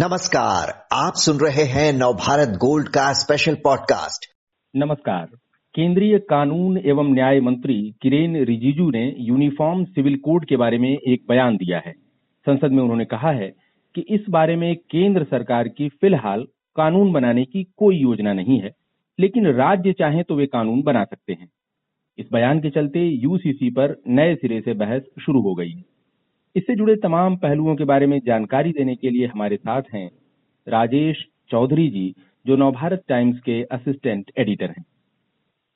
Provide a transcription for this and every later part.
नमस्कार, आप सुन रहे हैं नवभारत गोल्ड का स्पेशल पॉडकास्ट नमस्कार। केंद्रीय कानून एवं न्याय मंत्री किरेन रिजिजू ने यूनिफॉर्म सिविल कोड के बारे में एक बयान दिया है। संसद में उन्होंने कहा है कि इस बारे में केंद्र सरकार की फ़िलहाल कानून बनाने की कोई योजना नहीं है, लेकिन राज्य चाहें तो वे कानून बना सकते हैं। इस बयान के चलते यूसीसी पर नए सिरे से बहस शुरू हो गई है। इससे जुड़े तमाम पहलुओं के बारे में जानकारी देने के लिए हमारे साथ हैं राजेश चौधरी जी जो नवभारत टाइम्स के असिस्टेंट एडिटर हैं।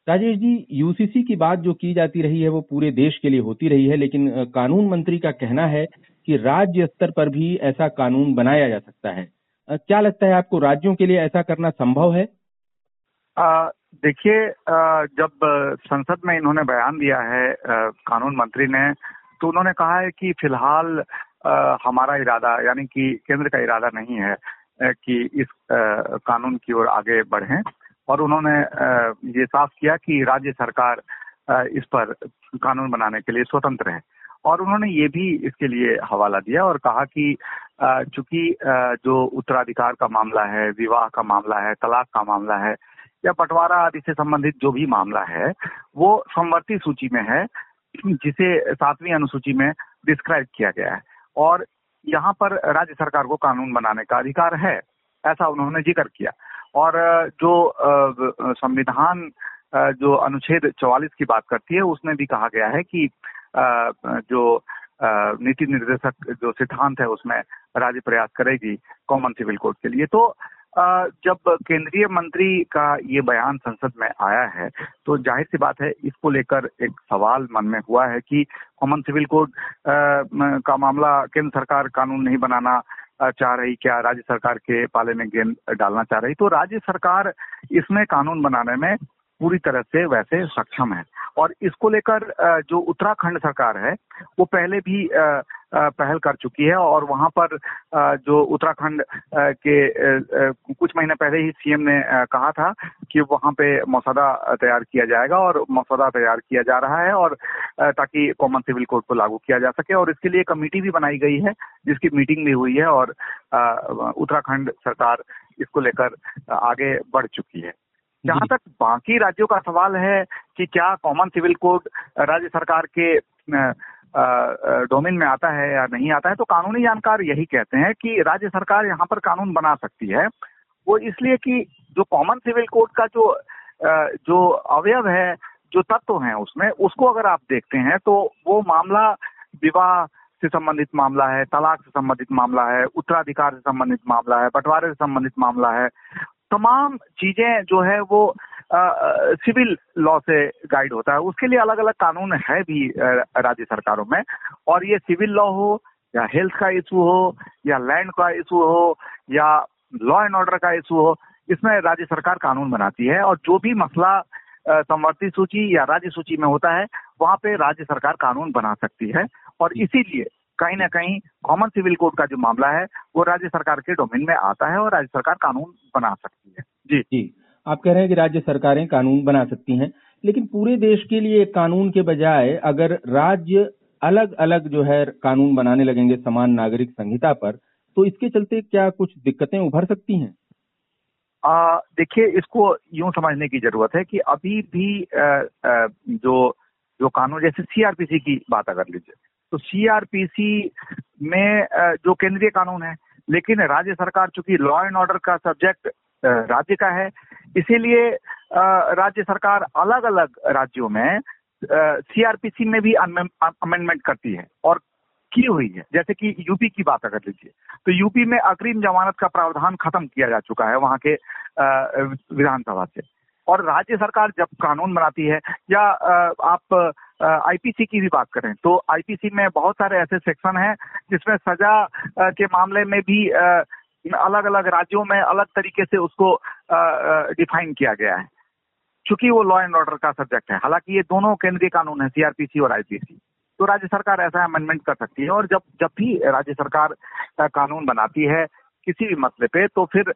राजेश जी यूसीसी की बात जो की जाती रही है वो पूरे देश के लिए होती रही है लेकिन कानून मंत्री का कहना है कि राज्य स्तर पर भी ऐसा कानून बनाया जा सकता है। क्या लगता है आपको राज्यों के लिए ऐसा करना संभव है? देखिए जब संसद में इन्होंने बयान दिया है आ, कानून मंत्री ने तो उन्होंने कहा है कि फ़िलहाल हमारा इरादा, यानी कि केंद्र का इरादा नहीं है कि इस कानून की ओर आगे बढ़ें। और उन्होंने ये साफ़ किया कि राज्य सरकार इस पर कानून बनाने के लिए स्वतंत्र है। और उन्होंने ये भी इसके लिए हवाला दिया और कहा कि चूँकि जो उत्तराधिकार का मामला है, विवाह का मामला है, तलाक का मामला है, या बंटवारा आदि से संबंधित जो भी मामला है, वो संवर्ती सूची में है। जिसे सातवीं अनुसूची में डिस्क्राइब किया गया है। और यहाँ पर राज्य सरकार को कानून बनाने का अधिकार है, ऐसा उन्होंने ज़िक्र किया। और जो संविधान जो अनुच्छेद 44 की बात करती है, उसमें भी कहा गया है कि जो नीति निर्देशक जो सिद्धांत है, उसमें राज्य प्रयास करेगी कॉमन सिविल कोड के लिए। तो जब केंद्रीय मंत्री का ये बयान संसद में आया है तो ज़ाहिर सी बात है, इसको लेकर एक सवाल मन में हुआ है कि कॉमन सिविल कोड का मामला केंद्र सरकार कानून नहीं बनाना चाह रही, क्या राज्य सरकार के पाले में गेंद डालना चाह रही? तो राज्य सरकार इसमें कानून बनाने में पूरी तरह से वैसे सक्षम है। और इसको लेकर जो उत्तराखंड सरकार है, वो पहले भी पहल कर चुकी है और वहाँ पर जो उत्तराखंड के कुछ महीने पहले ही सीएम ने कहा था कि वहाँ पे मसौदा तैयार किया जाएगा और मसौदा तैयार किया जा रहा है और ताकि कॉमन सिविल कोड को लागू किया जा सके और इसके लिए कमेटी भी बनाई गई है जिसकी मीटिंग भी हुई है और उत्तराखंड सरकार इसको लेकर आगे बढ़ चुकी है। जहाँ तक बाकी राज्यों का सवाल है कि क्या कॉमन सिविल कोड राज्य सरकार के डोमेन में आता है या नहीं आता है तो कानूनी जानकार यही कहते हैं कि राज्य सरकार यहाँ पर कानून बना सकती है। वो इसलिए कि जो कॉमन सिविल कोड का जो जो अवयव है, जो तत्व है उसमें, उसको अगर आप देखते हैं तो वो मामला विवाह से संबंधित मामला है, तलाक से संबंधित मामला है, उत्तराधिकार से संबंधित मामला है, बंटवारे से संबंधित मामला है। तमाम चीज़ें जो है वो सिविल लॉ से गाइड होता है। उसके लिए अलग अलग कानून है भी राज्य सरकारों में। और ये सिविल लॉ हो, या हेल्थ का इशू हो, या लैंड का इशू हो, या लॉ एंड ऑर्डर का इशू हो, इसमें राज्य सरकार कानून बनाती है। और जो भी मसला संवर्ती सूची या राज्य सूची में होता है, वहाँ पे राज्य सरकार कानून बना सकती है। और इसीलिए कहीं ना कहीं कॉमन सिविल कोड का जो मामला है, वो राज्य सरकार के डोमेन में आता है और राज्य सरकार कानून बना सकती है। जी। जी। आप कह रहे हैं कि राज्य सरकारें कानून बना सकती हैं लेकिन पूरे देश के लिए कानून के बजाय अगर राज्य अलग अलग जो है कानून बनाने लगेंगे समान नागरिक संहिता पर तो इसके चलते क्या कुछ दिक्कतें उभर सकती हैं? देखिए इसको यूँ समझने की ज़रूरत है कि अभी भी आ, आ, जो जो कानून जैसे सीआरपीसी की बात अगर लीजिए तो सीआरपीसी में आ, जो केंद्रीय कानून है लेकिन राज्य सरकार चूँकि लॉ एंड ऑर्डर का सब्जेक्ट राज्य का है। इसीलिए राज्य सरकार अलग अलग राज्यों में सीआरपीसी में भी अमेंडमेंट करती है और की हुई है। जैसे कि यूपी की बात अगर लीजिए तो यूपी में अग्रिम जमानत का प्रावधान खत्म किया जा चुका है वहाँ के विधानसभा से। और राज्य सरकार जब कानून बनाती है, या आप आईपीसी की भी बात करें तो आईपीसी में बहुत सारे ऐसे सेक्शन हैं जिसमें सजा के मामले में भी अलग अलग राज्यों में अलग तरीके से उसको डिफाइन किया गया है। चूँकि वो लॉ एंड ऑर्डर का सब्जेक्ट है, हालाँकि ये दोनों केंद्रीय कानून है सीआरपीसी और आईपीसी तो राज्य सरकार ऐसा अमेंडमेंट कर सकती है और जब जब भी राज्य सरकार कानून बनाती है किसी भी मसले पे तो फिर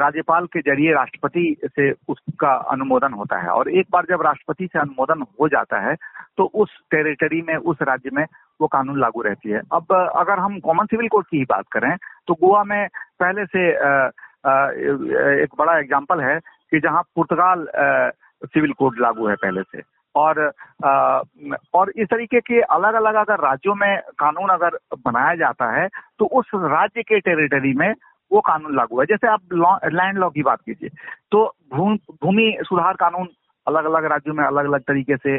राज्यपाल के ज़रिए राष्ट्रपति से उसका अनुमोदन होता है। और एक बार जब राष्ट्रपति से अनुमोदन हो जाता है तो उस टेरिटरी में, उस राज्य में वो कानून लागू रहती है। अब अगर हम कॉमन सिविल कोड की ही बात करें तो गोवा में पहले से एक बड़ा एग्ज़ाम्पल है कि जहाँ पुर्तगाल सिविल कोड लागू है पहले से। और और इस तरीके के अलग अलग अगर राज्यों में कानून अगर बनाया जाता है तो उस राज्य के टेरिटरी में वो कानून लागू है। जैसे आप लैंड लॉ की बात कीजिए तो भूमि सुधार कानून अलग अलग राज्यों में अलग अलग तरीके से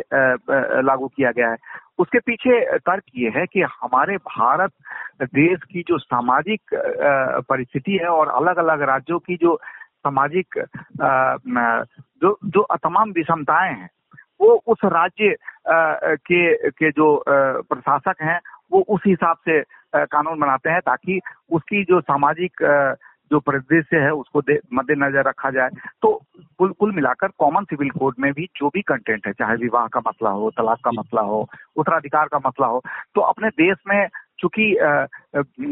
लागू किया गया है। उसके पीछे तर्क ये है कि हमारे भारत देश की जो सामाजिक परिस्थिति है और अलग अलग राज्यों की जो सामाजिक जो जो तमाम विषमताएँ हैं, वो उस राज्य के के जो प्रशासक हैं, वो उस हिसाब से कानून बनाते हैं ताकि उसकी जो सामाजिक जो परिदृश्य है उसको मद्देनजर रखा जाए। तो कुल कुल मिलाकर कॉमन सिविल कोड में भी जो भी कंटेंट है चाहे विवाह का मसला हो तलाक का मसला हो उत्तराधिकार का मसला हो तो अपने देश में चूँकि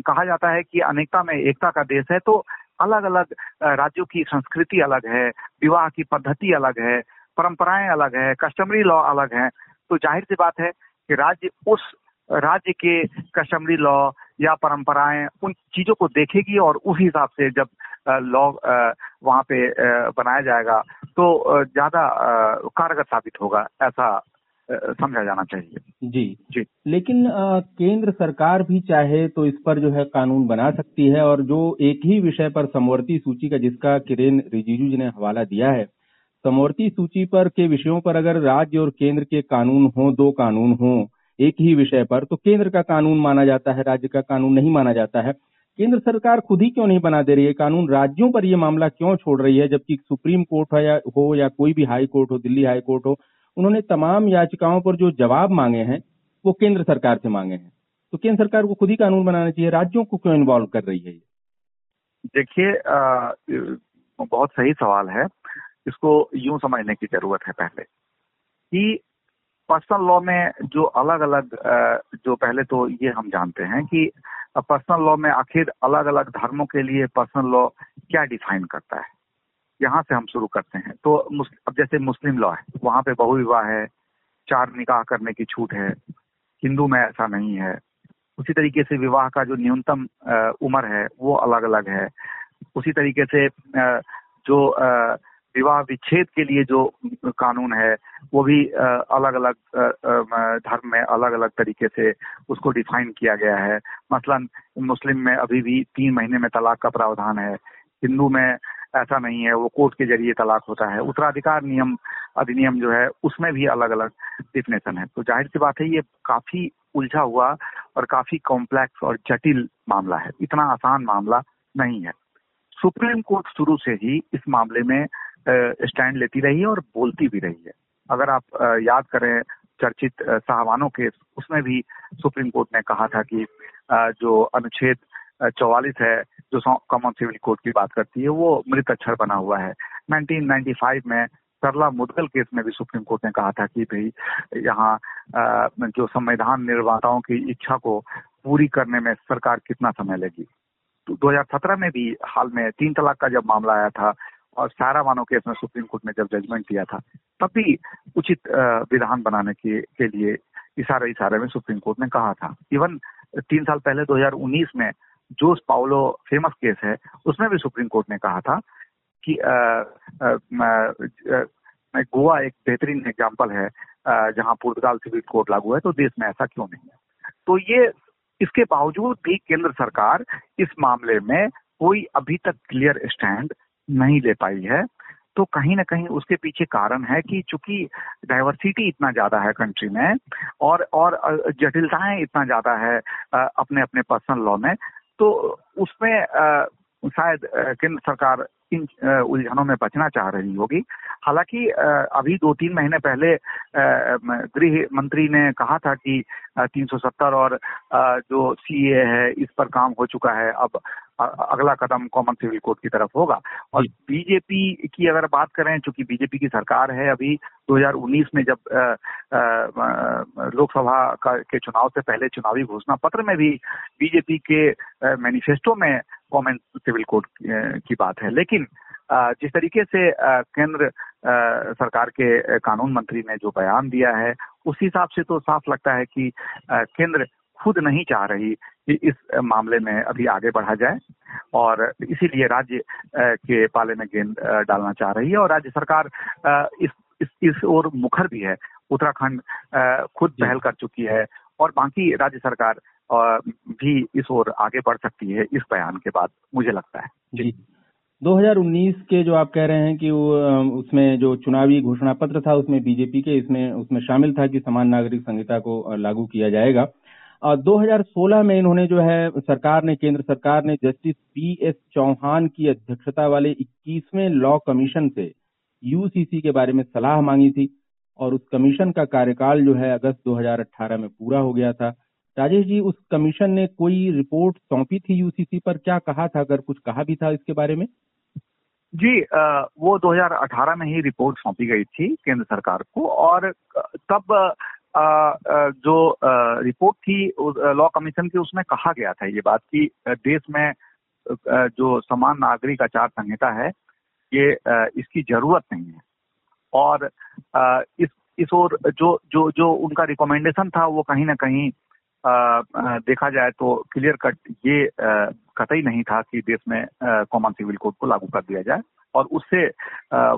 कहा जाता है कि अनेकता में एकता का देश है तो अलग अलग राज्यों की संस्कृति अलग है विवाह की पद्धति अलग है परंपराएँ अलग है कस्टमरी लॉ अलग है। तो ज़ाहिर सी बात है कि राज्य उस राज्य के कस्टमरी लॉ या परंपराएँ उन चीज़ों को देखेगी और उस हिसाब से जब लॉ वहाँ पे बनाया जाएगा तो ज़्यादा कारगर साबित होगा ऐसा समझा जाना चाहिए। जी। जी। लेकिन आ, केंद्र सरकार भी चाहे तो इस पर जो है कानून बना सकती है और जो एक ही विषय पर समवर्ती सूची का जिसका किरेन रिजिजू जी ने हवाला दिया है समवर्ती सूची पर के विषयों पर अगर राज्य और केंद्र के कानून हो दो कानून हो एक ही विषय पर। तो केंद्र का कानून माना जाता है, राज्य का कानून नहीं माना जाता है। केंद्र सरकार खुद ही क्यों नहीं बना दे रही है? कानून राज्यों पर यह मामला क्यों छोड़ रही है? जबकि सुप्रीम कोर्ट हो या हो या कोई भी हाई कोर्ट हो, दिल्ली हाई कोर्ट हो, उन्होंने तमाम याचिकाओं पर जो जवाब मांगे हैं, वो केंद्र सरकार से मांगे हैं। तो केंद्र सरकार को खुद ही कानून बनाना चाहिए। राज्यों को क्यों इन्वॉल्व कर रही है ये? देखिए बहुत सही सवाल है। इसको यूँ समझने की ज़रूरत है पहले कि पर्सनल लॉ में जो अलग अलग जो पहले तो ये हम जानते हैं कि पर्सनल लॉ में आखिर अलग अलग धर्मों के लिए पर्सनल लॉ क्या डिफाइन करता है? यहाँ से हम शुरू करते हैं। तो अब जैसे मुस्लिम लॉ है, वहाँ पे बहुविवाह है, चार निकाह करने की छूट है, हिंदू में ऐसा नहीं है। उसी तरीके से विवाह का जो न्यूनतम उम्र है, वो अलग अलग है। उसी तरीके से जो विवाह विच्छेद के लिए जो कानून है, वो भी अलग अलग धर्म में अलग अलग तरीके से उसको डिफाइन किया गया है। मसलन, मुस्लिम में अभी भी तीन महीने में तलाक का प्रावधान है। हिंदू में ऐसा नहीं है, वो कोर्ट के ज़रिए तलाक होता है। उत्तराधिकार नियम, अधिनियम जो है, उसमें भी अलग अलग डिफिनेशन है। तो ज़ाहिर सी बात है, ये काफ़ी उलझा हुआ और काफ़ी कॉम्प्लेक्स और जटिल मामला है। इतना आसान मामला नहीं है। सुप्रीम कोर्ट शुरू से ही इस मामले में स्टैंड लेती रही है और बोलती भी रही है। अगर आप याद करें चर्चित साहवानों केस उसमें भी सुप्रीम कोर्ट ने कहा था कि जो अनुच्छेद चौवालीस है, जो कॉमन सिविल कोड की बात करती है, वो मृत अक्षर बना हुआ है। 1995 में सरला मुदगल केस में भी सुप्रीम कोर्ट ने कहा था कि भाई, यहाँ जो संविधान निर्माताओं की इच्छा को पूरी करने में सरकार कितना समय लेगी। तो 2017 में भी हाल में तीन तलाक का जब मामला आया था और सारा मानो केस में सुप्रीम कोर्ट ने जब जजमेंट दिया था तब भी उचित विधान बनाने के, के लिए इशारे इशारे में सुप्रीम कोर्ट ने कहा था। इवन तीन साल पहले 2019 में जोस पाओलो फ़ेमस केस है उसमें भी सुप्रीम कोर्ट ने कहा था कि गोवा एक बेहतरीन एग्ज़ाम्पल है जहाँ पुर्तगाल सिविल कोर्ट लागू है तो देश में ऐसा क्यों नहीं है? तो ये इसके बावजूद भी केंद्र सरकार इस मामले में कोई अभी तक क्लियर स्टैंड नहीं ले पाई है तो कहीं ना कहीं उसके पीछे कारण है कि चूँकि डाइवर्सिटी इतना ज़्यादा है कंट्री में और और जटिलताएँ इतना ज़्यादा है अपने अपने पर्सनल लॉ में तो उसमें शायद केंद्र सरकार इन उलझनों में बचना चाह रही होगी। हालाँकि अभी दो तीन महीने पहले गृह मंत्री ने कहा था कि 370 और जो सीए है इस पर काम हो चुका है। अब अगला कदम कॉमन सिविल कोड की तरफ़ होगा। और बीजेपी की अगर बात करें चूँकि बीजेपी की सरकार है अभी 2019 में जब लोकसभा के चुनाव से पहले चुनावी घोषणा पत्र में भी बीजेपी के मैनिफेस्टो में कॉमन सिविल कोड की बात है। लेकिन जिस तरीके से केंद्र सरकार के कानून मंत्री ने जो बयान दिया है उस हिसाब से तो साफ़ लगता है कि केंद्र खुद नहीं चाह रही कि इस मामले में अभी आगे बढ़ा जाए और इसीलिए राज्य के पाले में गेंद डालना चाह रही है और राज्य सरकार इस इस, इस ओर मुखर भी है। उत्तराखंड खुद पहल कर चुकी है और बाकी राज्य सरकार भी इस ओर आगे बढ़ सकती है इस बयान के बाद, मुझे लगता है। जी। 2019 के जो आप कह रहे हैं कि वो उसमें जो चुनावी घोषणा पत्र था, उसमें बीजेपी के, इसमें, उसमें शामिल था कि समान नागरिक संहिता को लागू किया जाएगा। और 2016 में इन्होंने जो है, सरकार ने, केंद्र सरकार ने जस्टिस पी एस चौहान की अध्यक्षता वाले 21वें लॉ कमीशन से यूसीसी के बारे में सलाह मांगी थी और उस कमीशन का कार्यकाल जो है अगस्त 2018 में पूरा हो गया था। राजेश जी, उस कमीशन ने कोई रिपोर्ट सौंपी थी यूसीसी पर? क्या कहा था? अगर कुछ कहा भी था इसके बारे में? जी वो 2018 में ही रिपोर्ट सौंपी गई थी केंद्र सरकार को और तब जो रिपोर्ट थी लॉ कमीशन की उसमें कहा गया था ये बात कि देश में जो समान नागरिक आचार संहिता है, ये इसकी ज़रूरत नहीं है। और इस इस ओर जो जो जो उनका रिकमेंडेशन था वो कहीं ना कहीं देखा जाए तो क्लियर कट ये कतई नहीं था कि देश में कॉमन सिविल कोड को लागू कर दिया जाए। और उससे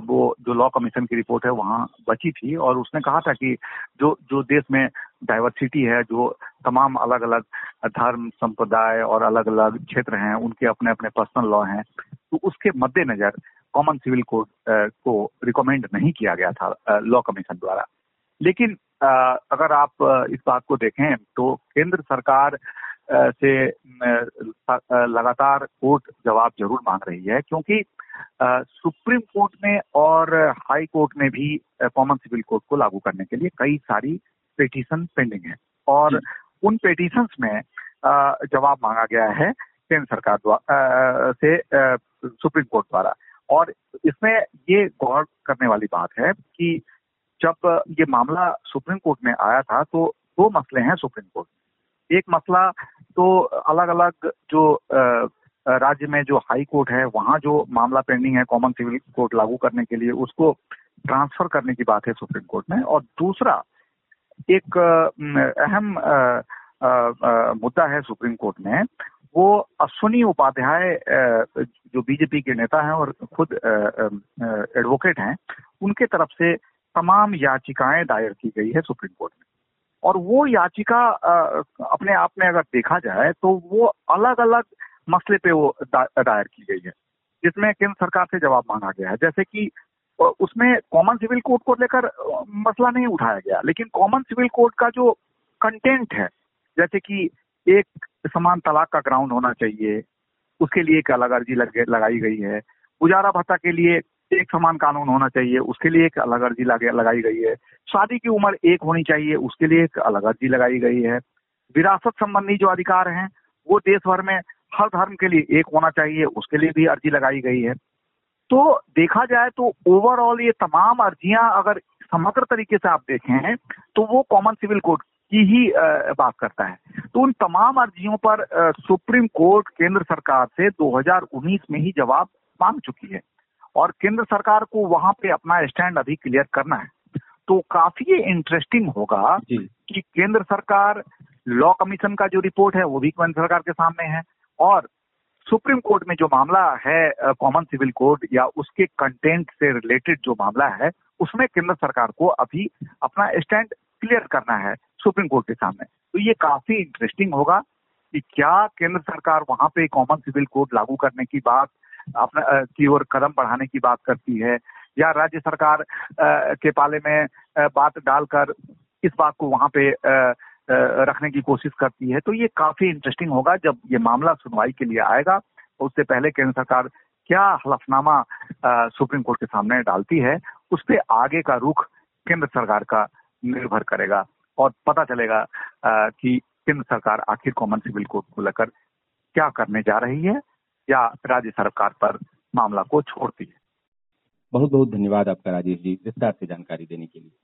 वो जो लॉ कमीशन की रिपोर्ट है वहाँ बची थी और उसने कहा था कि जो जो देश में डाइवर्सिटी है, जो तमाम अलग अलग धर्म, संप्रदाय और अलग अलग क्षेत्र हैं, उनके अपने अपने पर्सनल लॉ हैं तो उसके मद्देनजर कॉमन सिविल कोड को रिकमेंड नहीं किया गया था लॉ कमीशन द्वारा। लेकिन अगर आप इस बात को देखें तो केंद्र सरकार से लगातार कोर्ट जवाब ज़रूर मांग रही है क्योंकि सुप्रीम कोर्ट में और हाई कोर्ट में भी कॉमन सिविल कोड को लागू करने के लिए कई सारी पेटिशन पेंडिंग है। और उन पेटिशन में जवाब मांगा गया है केंद्र सरकार द्वारा से सुप्रीम कोर्ट द्वारा। और इसमें ये गौर करने वाली बात है कि जब ये मामला सुप्रीम कोर्ट में आया था तो दो मसले हैं सुप्रीम कोर्ट एक मसला तो अलग अलग जो राज्य में जो हाई कोर्ट है, वहाँ जो मामला पेंडिंग है कॉमन सिविल कोर्ट लागू करने के लिए, उसको ट्रांसफ़र करने की बात है सुप्रीम कोर्ट में। और दूसरा, एक अहम मुद्दा है सुप्रीम कोर्ट में, वो अश्विनी उपाध्याय जो बीजेपी के नेता हैं और खुद एडवोकेट हैं, उनके तरफ़ से तमाम याचिकाएँ दायर की गई है सुप्रीम कोर्ट में। और वो याचिका अपने आप में अगर देखा जाए तो वो अलग अलग मसले पे वो दायर की गई है जिसमें केंद्र सरकार से जवाब मांगा गया है। जैसे कि उसमें कॉमन सिविल कोड को लेकर मसला नहीं उठाया गया लेकिन कॉमन सिविल कोड का जो कंटेंट है जैसे कि एक समान तलाक का ग्राउंड होना चाहिए उसके लिए एक अलग अर्जी लग, लगाई गई है गुजारा भत्ता के लिए एक समान कानून होना चाहिए, उसके लिए एक अलग अर्जी लगाई गई है। शादी की उम्र एक होनी चाहिए, उसके लिए एक अलग अर्जी लगाई गई है। विरासत संबंधी जो अधिकार हैं, वो देश भर में हर धर्म के लिए एक होना चाहिए, उसके लिए भी अर्जी लगाई गई है। तो देखा जाए तो ओवरऑल ये तमाम अर्जियाँ अगर समग्र तरीके से आप देखें तो वो कॉमन सिविल कोड की ही बात करता है। तो उन तमाम अर्जियों पर सुप्रीम कोर्ट, केंद्र सरकार से 2019 में ही जवाब मांग चुकी है। और केंद्र सरकार को वहाँ पे अपना स्टैंड अभी क्लियर करना है। तो काफ़ी इंटरेस्टिंग होगा कि केंद्र सरकार लॉ कमीशन का जो रिपोर्ट है वो भी केंद्र सरकार के सामने है और सुप्रीम कोर्ट में जो मामला है कॉमन सिविल कोड या उसके कंटेंट से रिलेटेड जो मामला है उसमें केंद्र सरकार को अभी अपना स्टैंड क्लियर करना है सुप्रीम कोर्ट के सामने। तो ये काफ़ी इंटरेस्टिंग होगा कि क्या केंद्र सरकार वहाँ पे कॉमन सिविल कोड लागू करने की बात अपना की ओर कदम बढ़ाने की बात करती है, या राज्य सरकार के पाले में बात डालकर इस बात को वहाँ पे रखने की कोशिश करती है तो ये काफ़ी इंटरेस्टिंग होगा जब ये मामला सुनवाई के लिए आएगा। उससे पहले केंद्र सरकार क्या हलफनामा सुप्रीम कोर्ट के सामने डालती है, उस पर आगे का रुख केंद्र सरकार का निर्भर करेगा और पता चलेगा कि केंद्र सरकार आखिर कॉमन सिविल कोर्ट को लेकर क्या करने जा रही है। या राज्य सरकार पर मामला को छोड़ती है। बहुत बहुत धन्यवाद आपका राजेश जी, विस्तार से जानकारी देने के लिए।